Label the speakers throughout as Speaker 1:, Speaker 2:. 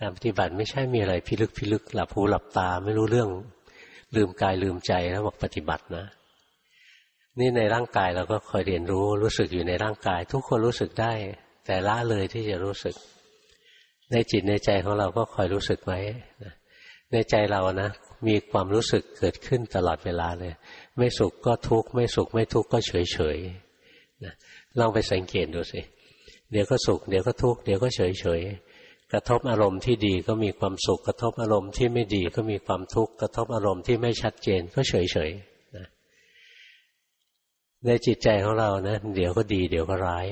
Speaker 1: การปฏิบัติไม่ใช่มีอะไรพิลึกพิลึกหลับหูหลับตาไม่รู้เรื่อง ลืมกายลืมใจแล้วบอกปฏิบัตินะ นี่ในร่างกายเราก็คอยเรียนรู้รู้สึกอยู่ในร่างกาย ทุกคนรู้สึกได้ แต่ละเลยที่จะรู้สึก ในจิตในใจของเราก็คอยรู้สึกไว้ในใจเรานะมีความรู้สึกเกิดขึ้นตลอดเวลาเลย ไม่สุขก็ทุกข์ไม่สุขไม่ทุกข์ก็เฉยเฉยนะลองไปสังเกตดูสิเดี๋ยวก็สุขเดี๋ยวก็ทุกข์เดี๋ยวก็เฉยเฉย กระทบอารมณ์ที่ดีก็มีความสุข กระทบอารมณ์ที่ไม่ดีก็มีความทุกข์ กระทบอารมณ์ที่ไม่ชัดเจนก็เฉยเฉยนะในจิตใจของเรานะ เดี๋ยวก็ดีเดี๋ยวก็ร้าย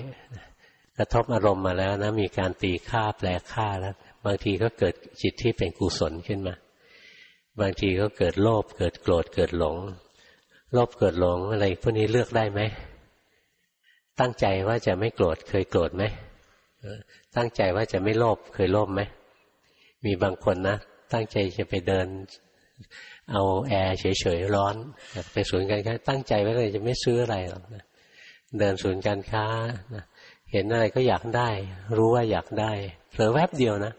Speaker 1: กระทบอารมณ์มาแล้วนะมีการตีค่าแปลค่าแล้ว บางทีก็เกิดจิตที่เป็นกุศลขึ้นมา บางทีก็เกิดโลภเกิดโกรธเกิดหลง โลภเกิดหลงอะไรพวกนี้เลือกได้ไหมตั้งใจว่าจะไม่โกรธเคยโกรธไหม ตั้งใจว่าจะไม่โลภเคยโลภไหมมีบางคนนะตั้งใจจะไปเดิน เอาแอร์เฉยๆร้อนไปศูนย์การค้าตั้งใจไว้เลยจะไม่ซื้ออะไรหรอกนะเดินศูนย์การค้านะเห็นอะไรก็อยากได้ รู้ว่าอยากได้เผลอแวบเดียวนะ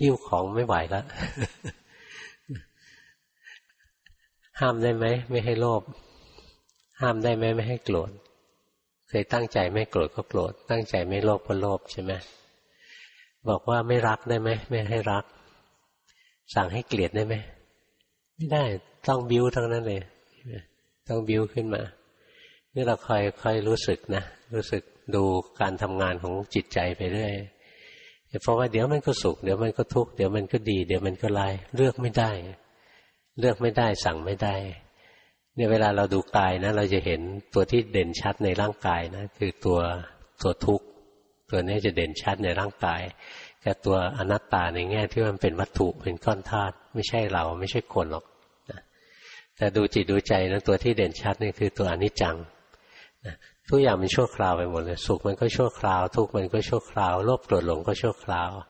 Speaker 1: หิ้วของไม่ไหวแล้วห้ามได้ไหมไม่ให้โลภห้ามได้ไหมไม่ให้โกรธ เคยตั้งใจไม่โกรธก็โกรธตั้งใจไม่โลภก็โลภใช่ไหมบอกว่าไม่รักได้ไหมไม่ให้รัก สั่งให้เกลียดได้ไหมไม่ได้ต้องบิ้วทั้งนั้นเลยต้องบิ้วขึ้นมานี่เราคอยคอยรู้สึกนะรู้สึกดูการทำงานของจิตใจไปเรื่อยเพราะว่าเดี๋ยวมันก็สุขเดี๋ยวมันก็ทุกข์เดี๋ยวมันก็ดี เดี๋ยวมันก็ลายเลือกไม่ได้ เลือกไม่ได้สั่งไม่ได้ เนี่ยเวลาเราดูกายนะ เราจะเห็นตัวที่เด่นชัดในร่างกายนะ คือตัวตัวทุกข์ตัวนี้จะเด่นชัดในร่างกายกับตัวอนัตตาในแง่ที่มันเป็นวัตถุเป็นก้อนธาตุไม่ใช่เราไม่ใช่คนหรอกนะแต่ดูจิตดูใจนะตัวที่เด่นชัดนี่คือตัวอนิจจังนะทุกอย่างมันชั่วคราวไปหมดเลยสุขมันก็ชั่วคราว ทุกข์มันก็ชั่วคราวโลภโกรธหลงก็ชั่วคราว